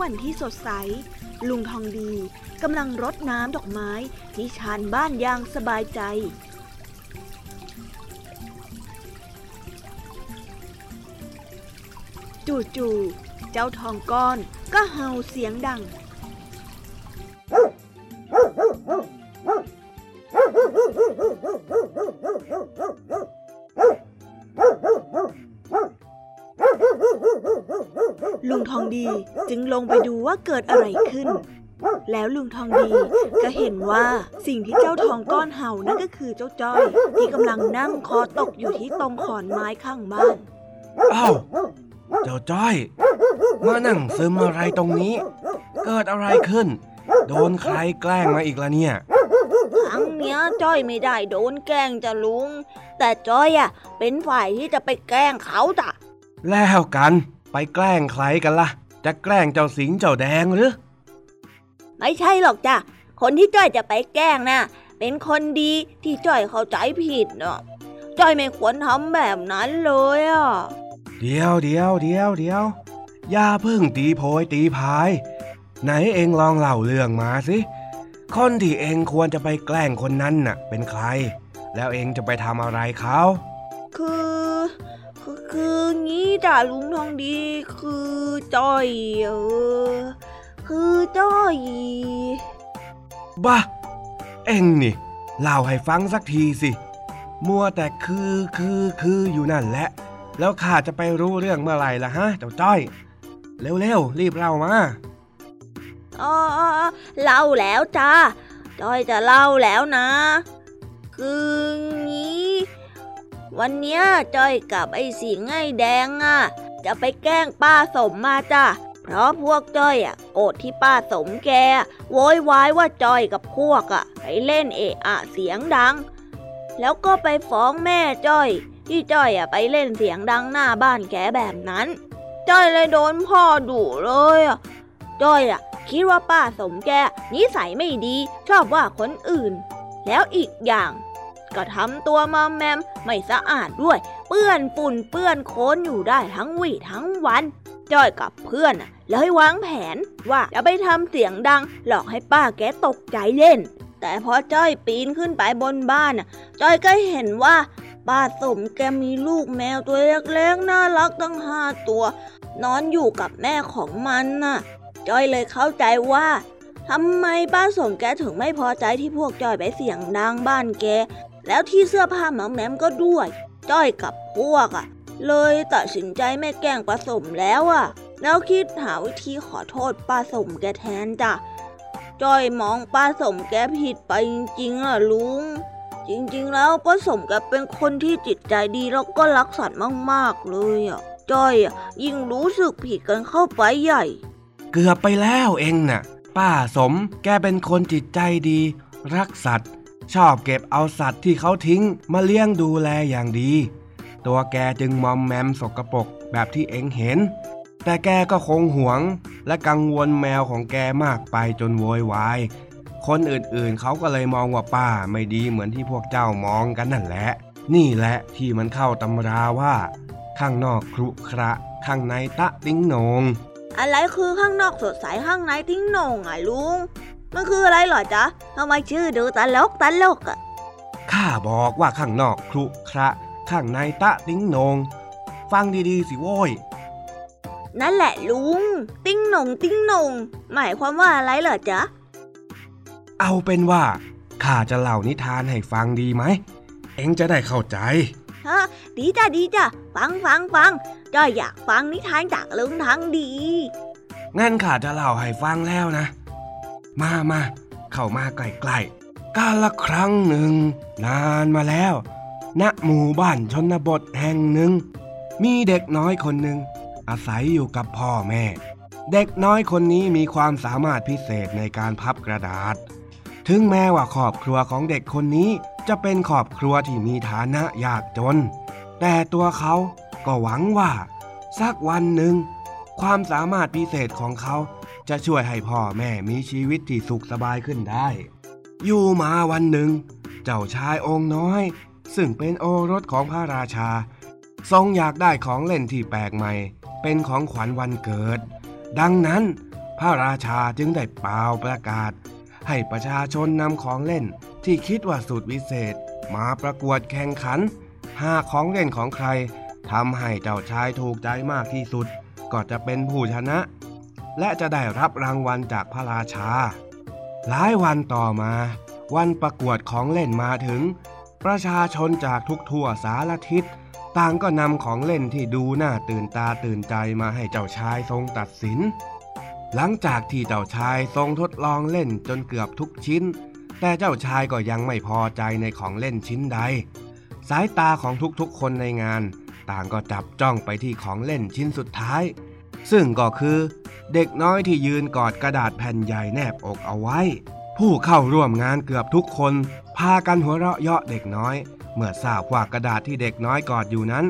วันที่สดใส ลุงทองดีกำลังรดน้ำดอกไม้ที่ชานบ้านอย่างสบายใจจู่ๆ เจ้าทองก้อนก็เห่าเสียงดัง ลุงทองดี จึงลงไปดูว่าเกิดอะไรขึ้น แล้วลุงทองดีก็เห็นว่าสิ่งที่เจ้าทองก้อนเห่านั่นก็คือเจ้าจ้อย ที่กำลังนั่งคอตกอยู่ที่ตรงขอนไม้ข้างบ้านอ้าวเจ้าจ้อยมานั่งซึมอะไรตรงนี้ เกิดอะไรขึ้น โดนใครแกล้งมาอีกละเนี่ยครั้งเนี้ยจ้อยไม่ได้โดนแกล้งจ้ะลุง แต่จ้อยอะเป็นฝ่ายที่จะไปแกล้งเขาจ้ะแล้วกันไปแกล้งใครกันล่ะ จะแกล้งเจ้าสิงเจ้าแดงหรือ ไม่ใช่หรอกจ้ะ คนที่จ้อยจะไปแกล้งน่ะเป็นคนดีที่จ้อยเข้าใจผิดเนาะจ้อยไม่ควรทำแบบนั้นเลยอะ เดี๋ยวเดี๋ยวเดี๋ยวเดี๋ยวอย่าเพิ่งตีโพยตีพาย ไหนเองลองเล่าเรื่องมาสิ คนที่เองควรจะไปแกล้งคนนั้นน่ะ เป็นใคร แล้วเองจะไปทำอะไรเขา คือ คืองี้จ้ะลุงทองดีคือจ้อยเออคือจ้อยบ้าเอ็งนี่เล่าให้ฟังสักทีสิมัวแต่คือคือคืออยู่นั่นแหละ แล้วข้าจะไปรู้เรื่องเมื่อไหร่ล่ะฮะเจ้าจ้อย เร็วๆรีบเล่ามาอ๋อเล่าแล้วจ้าจ้อยจะเล่าแล้วนะ คืองี้ วันเนี้ยจ้อยกับไอ้สิงไอ้แดงอะ จะไปแกล้งป้าสมมาจ้ะ เพราะพวกจ้อยอะโกรธที่ป้าสมแก โวยวายว่าจ้อยกับพวกอะไปเล่นเอะอะเสียงดัง แล้วก็ไปฟ้องแม่จ้อย ที่จ้อยอะไปเล่นเสียงดังหน้าบ้านแกแบบนั้นจ้อยเลยโดนพ่อดุเลยอะจ้อยอะคิดว่าป้าสมแกนิสัยไม่ดีชอบว่าคนอื่น แล้วอีกอย่าง ก็ทำตัวมอมแมมไม่สะอาดด้วย เปื้อนฝุ่นเปื้อนโคลนอยู่ได้ทั้งวี่ทั้งวันจ้อยกับเพื่อนเลยวางแผนว่าจะไปทำเสียงดัง หลอกให้ป้าแกตกใจเล่น แต่พอจ้อยปีนขึ้นไปบนบ้านจ้อยก็เห็นว่าป้าสมแกมีลูกแมวตัวเล็กๆน่ารักตั้งห้าตัว นอนอยู่กับแม่ของมันน่ะ จ้อยเลยเข้าใจว่าทำไมป้าสมแกถึงไม่พอใจที่พวกจ้อยไปเสียงดังบ้านแก แล้วที่เสื้อผ้าหมอมแมมก็ด้วย จ้อยกับพวกอะ เลยตัดสินใจไม่แกล้งป้าสมแล้วอะ แล้วคิดหาวิธีขอโทษป้าสมแกแทนจ้ะจ้อยมองป้าสมแกผิดไปจริงๆอะลุง จริงๆแล้วป้าสมแกเป็นคนที่จิตใจดีแล้วก็รักสัตว์มากๆเลยอะจ้อยยิ่งรู้สึกผิดกันเข้าไปใหญ่ เกือบไปแล้วเองน่ะ ป้าสมแกเป็นคนจิตใจดี รักสัตว์ ชอบเก็บเอาสัตว์ที่เขาทิ้งมาเลี้ยงดูแลอย่างดี ตัวแกจึงมอมแมมสกปรกแบบที่เองเห็น แต่แกก็คงหวง และกังวลแมวของแกมากไปจนโวยวาย คนอื่นๆเขาก็เลยมองว่าป้าไม่ดีเหมือนที่พวกเจ้ามองกันนั่นแหละ นี่แหละที่มันเข้าตำราว่า ข้างนอกครุขระ ข้างในตะติ้งนงอะไรคือข้างนอกสดใสข้างในทิ้งหน่งอะลุง มันคืออะไรเหรอจ๊ะทำไมชื่อดูตลกตลกอะข้าบอกว่าข้างนอกครุขระข้างในตะติ้งโหนง ฟังดีๆสิโว้ย นั่นแหละลุง ติ้งโหน่งติ้งโหน่งหมายความว่าอะไรเหรอจ๊ะ เอาเป็นว่าข้าจะเล่านิทานให้ฟังดีไหม เอ็งจะได้เข้าใจ ฮะ ดีจ้ะดีจ้ะ ฟังฟังฟังจ้อยอยากฟังนิทานจากลุงทั้งดี งั้นข้าจะเล่าให้ฟังแล้วนะ มามาเข้ามาใกล้ๆกาละครั้งหนึ่ง นานมาแล้ว ณหมู่บ้านชนบทแห่งหนึ่ง มีเด็กน้อยคนหนึ่ง อาศัยอยู่กับพ่อแม่ เด็กน้อยคนนี้มีความสามารถพิเศษในการพับกระดาษ ถึงแม้ว่าครอบครัวของเด็กคนนี้จะเป็นครอบครัวที่มีฐานะยากจน แต่ตัวเขาก็หวังว่า สักวันหนึ่ง ความสามารถพิเศษของเขา จะช่วยให้พ่อแม่มีชีวิตที่สุขสบายขึ้นได้ อยู่มาวันหนึ่ง เจ้าชายองค์น้อย ซึ่งเป็นโอรสของพระราชา ทรงอยากได้ของเล่นที่แปลกใหม่ เป็นของขวัญวันเกิด ดังนั้น พระราชาจึงได้เป่าประกาศ ให้ประชาชนนำของเล่นที่คิดว่าสุดวิเศษ มาประกวดแข่งขัน หากของเล่นของใครทำให้เจ้าชายถูกใจมากที่สุด ก็จะเป็นผู้ชนะ และจะได้รับรางวัลจากพระราชา หลายวันต่อมา วันประกวดของเล่นมาถึง ประชาชนจากทุกทั่วสารทิศต่างก็นำของเล่นที่ดูน่าตื่นตาตื่นใจมาให้เจ้าชายทรงตัดสิน หลังจากที่เจ้าชายทรงทดลองเล่นจนเกือบทุกชิ้น แต่เจ้าชายก็ยังไม่พอใจในของเล่นชิ้นใด สายตาของทุกๆคนในงาน ต่างก็จับจ้องไปที่ของเล่นชิ้นสุดท้าย ซึ่งก็คือเด็กน้อยที่ยืนกอดกระดาษแผ่นใหญ่แนบอกเอาไว้ ผู้เข้าร่วมงานเกือบทุกคน พากันหัวเราะเยาะเด็กน้อย เมื่อทราบว่ากระดาษที่เด็กน้อยกอดอยู่นั้น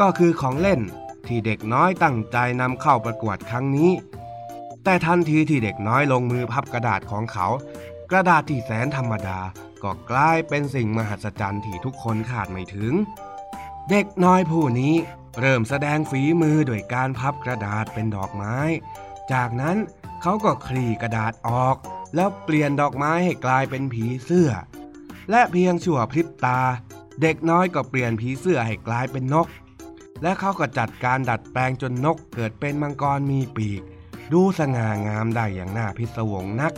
ก็คือของเล่นที่เด็กน้อยตั้งใจนำเข้าประกวดครั้งนี้ แต่ทันทีที่เด็กน้อยลงมือพับกระดาษของเขา กระดาษที่แสนธรรมดาก็กลายเป็นสิ่งมหัศจรรย์ที่ทุกคนคาดไม่ถึง เด็กน้อยผู้นี้ เริ่มแสดงฝีมือโดยการพับกระดาษเป็นดอกไม้ จากนั้นเขาก็คลี่กระดาษออก แล้วเปลี่ยนดอกไม้ให้กลายเป็นผีเสื้อ และเพียงชั่วพริบตา เด็กน้อยก็เปลี่ยนผีเสื้อให้กลายเป็นนก และเขาก็จัดการดัดแปลงจนนกเกิดเป็นมังกรมีปีก ดูสง่างามได้อย่างน่าพิศวงนัก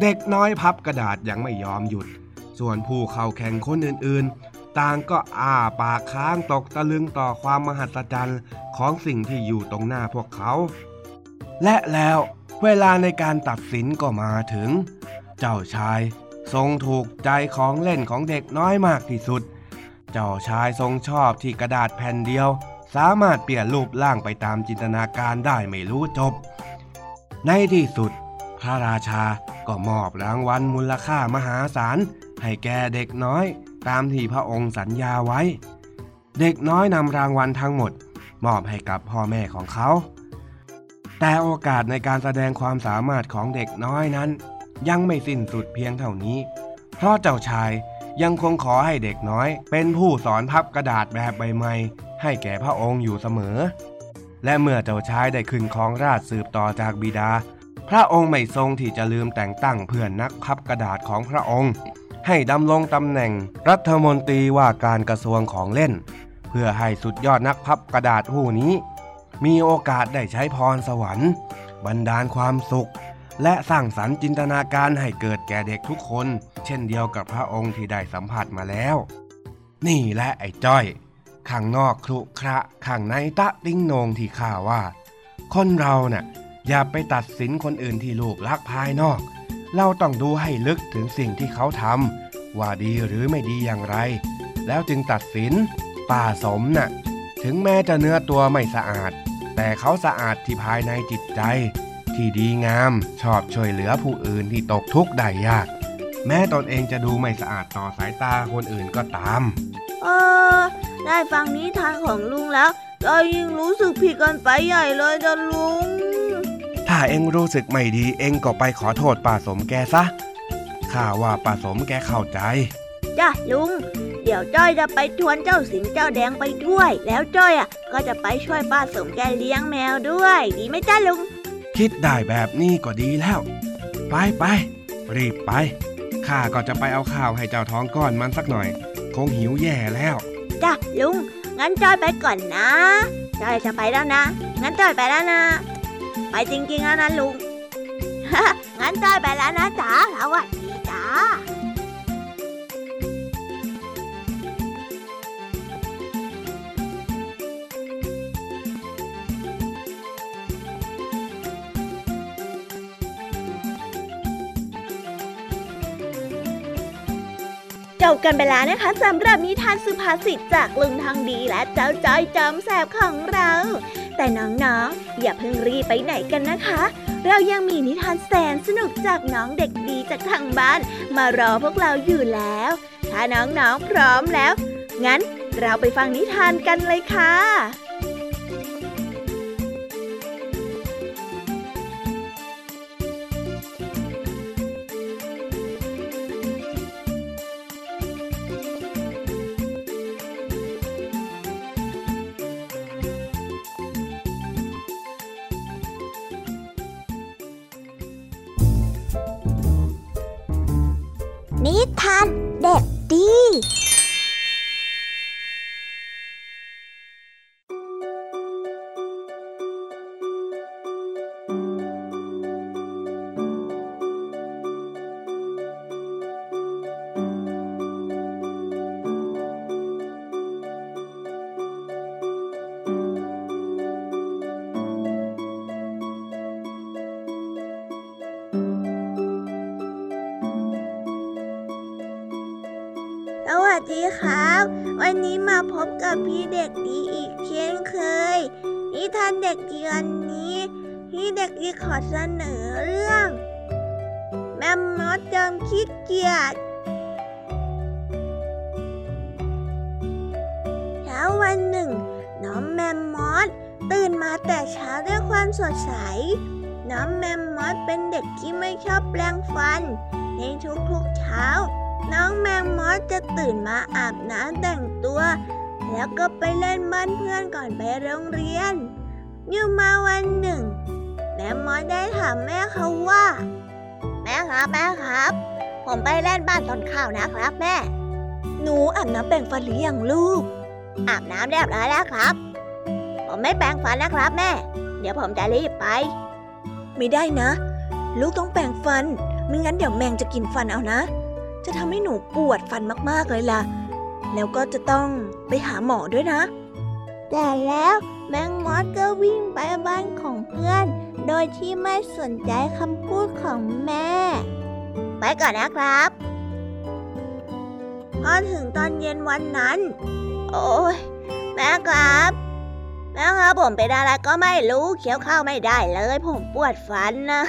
เด็กน้อยพับกระดาษยังไม่ยอมหยุด ส่วนผู้เข้าแข่งคนอื่น ต่างก็อ้าปากค้างตกตะลึงต่อความมหัศจรรย์ของสิ่งที่อยู่ตรงหน้าพวกเขา และแล้วเวลาในการตัดสินก็มาถึง เจ้าชายทรงถูกใจของเล่นของเด็กน้อยมากที่สุด เจ้าชายทรงชอบที่กระดาษแผ่นเดียว สามารถเปลี่ยนรูปร่างไปตามจินตนาการได้ไม่รู้จบ ในที่สุด พระราชาก็มอบรางวัลมูลค่ามหาศาลให้แก่เด็กน้อย ตามที่พระองค์สัญญาไว้ เด็กน้อยนำรางวัลทั้งหมด มอบให้กับพ่อแม่ของเขา แต่โอกาสในการแสดงความสามารถของเด็กน้อยนั้น ยังไม่สิ้นสุดเพียงเท่านี้ เพราะเจ้าชายยังคงขอให้เด็กน้อย เป็นผู้สอนพับกระดาษแบบใบไม้ให้แก่พระองค์อยู่เสมอ และเมื่อเจ้าชายได้ขึ้นครองราชสืบต่อจากบิดา พระองค์ไม่ทรงที่จะลืมแต่งตั้งเพื่อนนักพับกระดาษของพระองค์ ให้ดำรงตำแหน่งรัฐมนตรีว่าการกระทรวงของเล่น เพื่อให้สุดยอดนักพับกระดาษผู้นี้ มีโอกาสได้ใช้พรสวรรค์บันดาลความสุข และสร้างสรรค์จินตนาการให้เกิดแก่เด็กทุกคน เช่นเดียวกับพระองค์ที่ได้สัมผัสมาแล้ว นี่แหละไอ้จ้อยข้างนอกครุขระข้างในตะติ้งนงที่ข้าว่า คนเราเน่ะอย่าไปตัดสินคนอื่นที่รูปลักภายนอก เราต้องดูให้ลึกถึงสิ่งที่เขาทำว่าดีหรือไม่ดีอย่างไร แล้วจึงตัดสิน ป่าสมน่ะ ถึงแม้จะเนื้อตัวไม่สะอาด แต่เขาสะอาดที่ภายในจิตใจ ที่ดีงามชอบช่วยเหลือผู้อื่นที่ตกทุกข์ได้ยาก แม้ตนเองจะดูไม่สะอาดต่อสายตาคนอื่นก็ตาม เออ ได้ฟังนิทานของลุงแล้วก็ยิ่งรู้สึกผิดกันไปใหญ่เลยจ้ะลุง ถ้าเองรู้สึกไม่ดีเองก็ไปขอโทษป้าสมแกซะ ข้าว่าป้าสมแกเข้าใจ จ้ะลุง เดี๋ยวจ้อยจะไปชวนเจ้าสิงเจ้าแดงไปด้วย แล้วจ้อยอะก็จะไปช่วยป้าสมแกเลี้ยงแมวด้วย ดีไหมจ้าลุง คิดได้แบบนี้ก็ดีแล้ว ไปไปรีบไป ข้าก็จะไปเอาข้าวให้เจ้าท้องก้อนมันสักหน่อย คงหิวแย่แล้ว จ้ะลุง งั้นจ้อยไปก่อนนะ จ้อยจะไปแล้วนะ งั้นจ้อยไปแล้วนะ ไปจริงๆแล้วนะลุง งั้นจ้อยไปแล้วนะจ๋าสวัสดีจ้าจบกันไปแล้วนะคะสำหรับนิทานสุภาษิตจากลุงทองดีและเจ้าจ้อยจอมแสบของเรา แต่น้องๆ อย่าเพิ่งรีบไปไหนกันนะคะ เรายังมีนิทานแสนสนุกจากน้องเด็กดีจากทางบ้าน มารอพวกเราอยู่แล้ว ถ้าน้องๆพร้อมแล้ว งั้นเราไปฟังนิทานกันเลยค่ะ เด็กดีขอเสนอเรื่อง แม่มดจอมขี้เกียจเช้าวันหนึ่ง น้องแมมมอสตื่นมาแต่เช้าด้วยความสดใส น้องแมมมอสเป็นเด็กที่ไม่ชอบแปลงฟัน ในทุกๆเช้า น้องแมงมอสจะตื่นมาอาบน้ำแต่งตัว แล้วก็ไปเล่นบ้านเพื่อนก่อนไปโรงเรียนอยู่มาวันหนึ่ง แม่มอสได้ถามแม่เขาว่า แม่ครับแม่ครับ ผมไปเล่นบ้านต้นข้าวนะครับแม่ หนูอาบน้ำแปรงฟันหรือยังลูก อาบน้ำเรียบร้อยแล้วครับ ผมไม่แปรงฟันนะครับแม่ เดี๋ยวผมจะรีบไป ไม่ได้นะ ลูกต้องแปรงฟันไม่งั้นเดี๋ยวแมงจะกินฟันเอานะ จะทำให้หนูปวดฟันมากๆเลยล่ะ แล้วก็จะต้องไปหาหมอด้วยนะ แต่แล้วแมงมอสก็วิ่งไปบ้านของเพื่อน โดยที่ไม่สนใจคำพูดของแม่ ไปก่อนนะครับ พอถึงตอนเย็นวันนั้น โอ้ยแม่ครับแม่ครับผมเป็นอะไรก็ไม่รู้เคี้ยวข้าวไม่ได้เลย ผมปวดฟันนะ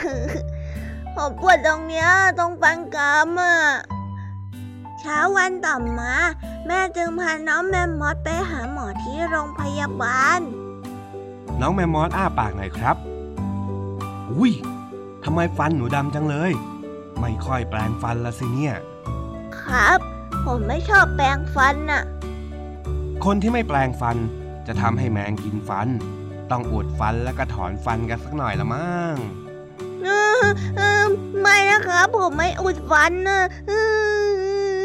ผมปวดตรงเนี้ยตรงฟันกรามอะเช้าวันต่อมา แม่จึงพาน้องแมมมอสไปหาหมอที่โรงพยาบาล น้องแมมมอสอ้าปากหน่อยครับ อุ้ยทำไมฟันหนูดำจังเลย ไม่ค่อยแปรงฟันละสิเนี่ย ครับ ผมไม่ชอบแปรงฟันน่ะ คนที่ไม่แปรงฟันจะทำให้แมงกินฟัน ต้องอุดฟันแล้วก็ถอนฟันกันสักหน่อยละมั้งเออเออไม่นะครับ ผมไม่อุดฟันนะเอ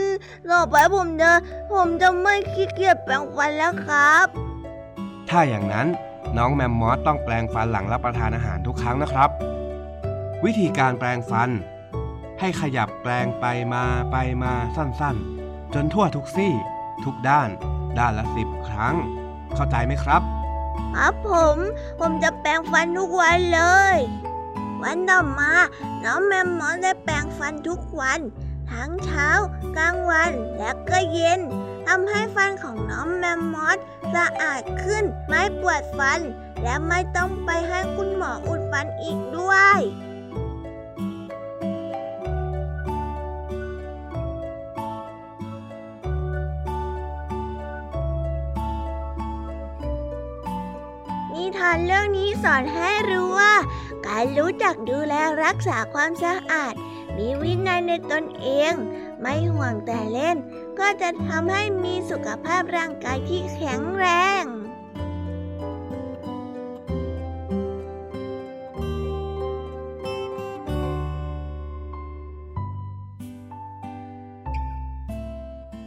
อต่อไปผมจะผมจะไม่ขี้เกียจแปรงฟันแล้วครับ ถ้าอย่างนั้น น้องแมมมอสต้องแปรงฟันหลังรับประทานอาหารทุกครั้งนะครับ วิธีการแปรงฟัน ให้ขยับแปรงไปมาไปมาสั้นๆ จนทั่วทุกซี่ ทุกด้าน ด้านละสิบครั้ง เข้าใจไหมครับครับผม ผมจะแปรงฟันทุกวันเลย วันต่อมาน้องแมมมอสได้แปรงฟันทุกวัน ทั้งเช้ากลางวันและก็เย็น ทำให้ฟันของน้องแมมมอสสะอาดขึ้นไม่ปวดฟัน และไม่ต้องไปให้คุณหมออุดฟันอีกด้วยนิทานเรื่องนี้สอนให้รู้ว่า การรู้จักดูแลรักษาความสะอาด มีวินัยในตนเอง ไม่ห่วงแต่เล่น ก็จะทำให้มีสุขภาพร่างกายที่แข็งแรง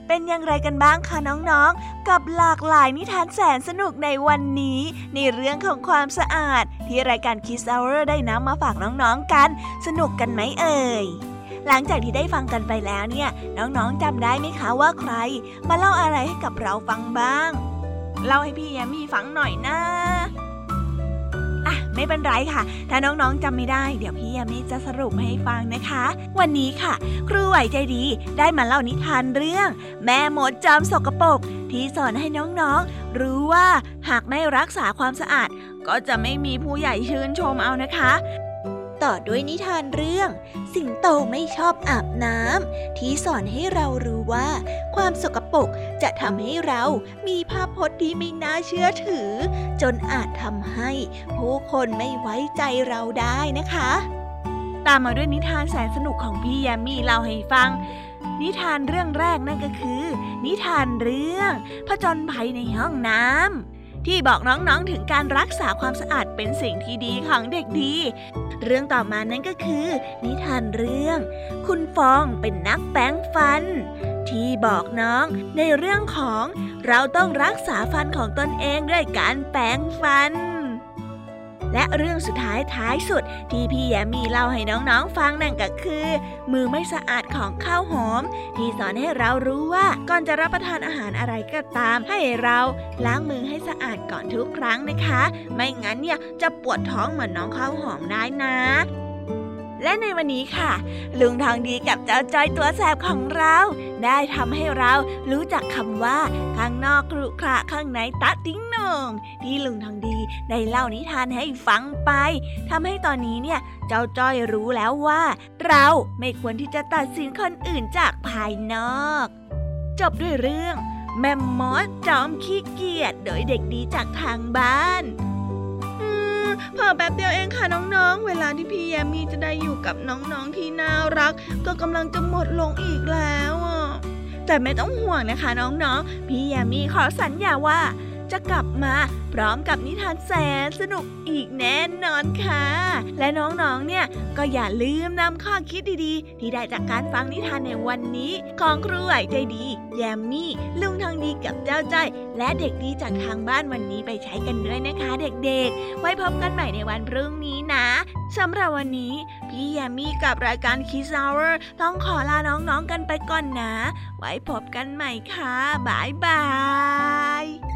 เป็นอย่างไรกันบ้างคะน้องๆ กับหลากหลายนิทานแสนสนุกในวันนี้ ในเรื่องของความสะอาด ที่รายการคิสเ h อร์ได้นำมาฝากน้องๆกัน สนุกกันไหมเอ่ย หลังจากที่ได้ฟังกันไปแล้วเนี่ย น้องๆจำได้ไหมคะว่าใคร มาเล่าอะไรให้กับเราฟังบ้าง เล่าให้พี่แยมมี่ฟังหน่อยนะอะไม่เป็นไรค่ะ ถ้าน้องๆจำไม่ได้ เดี๋ยวพี่ยามีจะสรุปให้ฟังนะคะ วันนี้ค่ะ ครูไหวใจดีได้มาเล่านิทานเรื่อง แม่หมดจอมสกปรกที่สอนให้น้องๆ รู้ว่าหากไม่รักษาความสะอาด ก็จะไม่มีผู้ใหญ่ชื่นชมเอานะคะ ต่อด้วยนิทานเรื่อง สิงโตไม่ชอบอาบน้ำที่สอนให้เรารู้ว่า ความสกปรกจะทำให้เรามีภาพพจน์ที่ไม่น่าเชื่อถือ จนอาจทำให้ ผู้คนไม่ไว้ใจเราได้นะคะ ตามมาด้วยนิทานแสนสนุกของพี่ยามีเล่าให้ฟังนิทานเรื่องแรกนั่นก็คือ นิทานเรื่องผจญภัยในห้องน้ำ ที่บอกน้องๆถึงการรักษาความสะอาดเป็นสิ่งที่ดีของเด็กดี เรื่องต่อมานั้นก็คือ นิทานเรื่อง คุณฟองเป็นนักแป้งฟัน ที่บอกน้องในเรื่องของเราต้องรักษาฟันของตนเองด้วยการแปรงฟัน และเรื่องสุดท้ายท้ายสุด ที่พี่แยมมีเล่าให้น้องๆฟังนั่นก็คือ มือไม่สะอาดของข้าวหอม ที่สอนให้เรารู้ว่าก่อนจะรับประทานอาหารอะไรก็ตาม ให้เราล้างมือให้สะอาดก่อนทุกครั้งนะคะ ไม่งั้นเนี่ยจะปวดท้องเหมือนน้องข้าวหอมได้นะ และในวันนี้ค่ะ ลุงทองดีกับเจ้าจอยตัวแสบของเรา ได้ทำให้เรารู้จักคำว่า ข้างนอกครุขระข้างในตะติ้งหนงที่ลุงทองดีได้เล่านิทานให้ฟังไปทำให้ตอนนี้เนี่ย เจ้าจ้อยรู้แล้วว่า เราไม่ควรที่จะตัดสินคนอื่นจากภายนอก จบด้วยเรื่อง แมมมอสจอมขี้เกียจโดยเด็กดีจากทางบ้าน เพิ่แป๊บเดียวเองค่ะน้องๆ เวลาที่พี่แยมมี่จะได้อยู่กับน้องๆที่น่ารัก ก็กำลังจะหมดลงอีกแล้วอะแต่ไม่ต้องห่วงนะคะน้องๆ พี่แยมมี่ขอสัญญาว่า จะกลับมาพร้อมกับนิทานแสนสนุกอีกแน่นอนค่ะ และน้องๆ เนี่ยก็อย่าลืมนำข้อคิดดีๆ ที่ได้จากการฟังนิทานในวันนี้ ของครูไหวใจดี แยมมี่ ลุงทองดีกับเจ้าจ้อยและเด็กดีจากทางบ้านวันนี้ไปใช้กันด้วยนะคะเด็กๆ ไว้พบกันใหม่ในวันพรุ่งนี้นะสำหรับวันนี้ พี่แยมมี่กับรายการคิส o ว r ต้องขอลาน้องๆกันไปก่อนนะ ไว้พบกันใหม่ค่ะบายบาย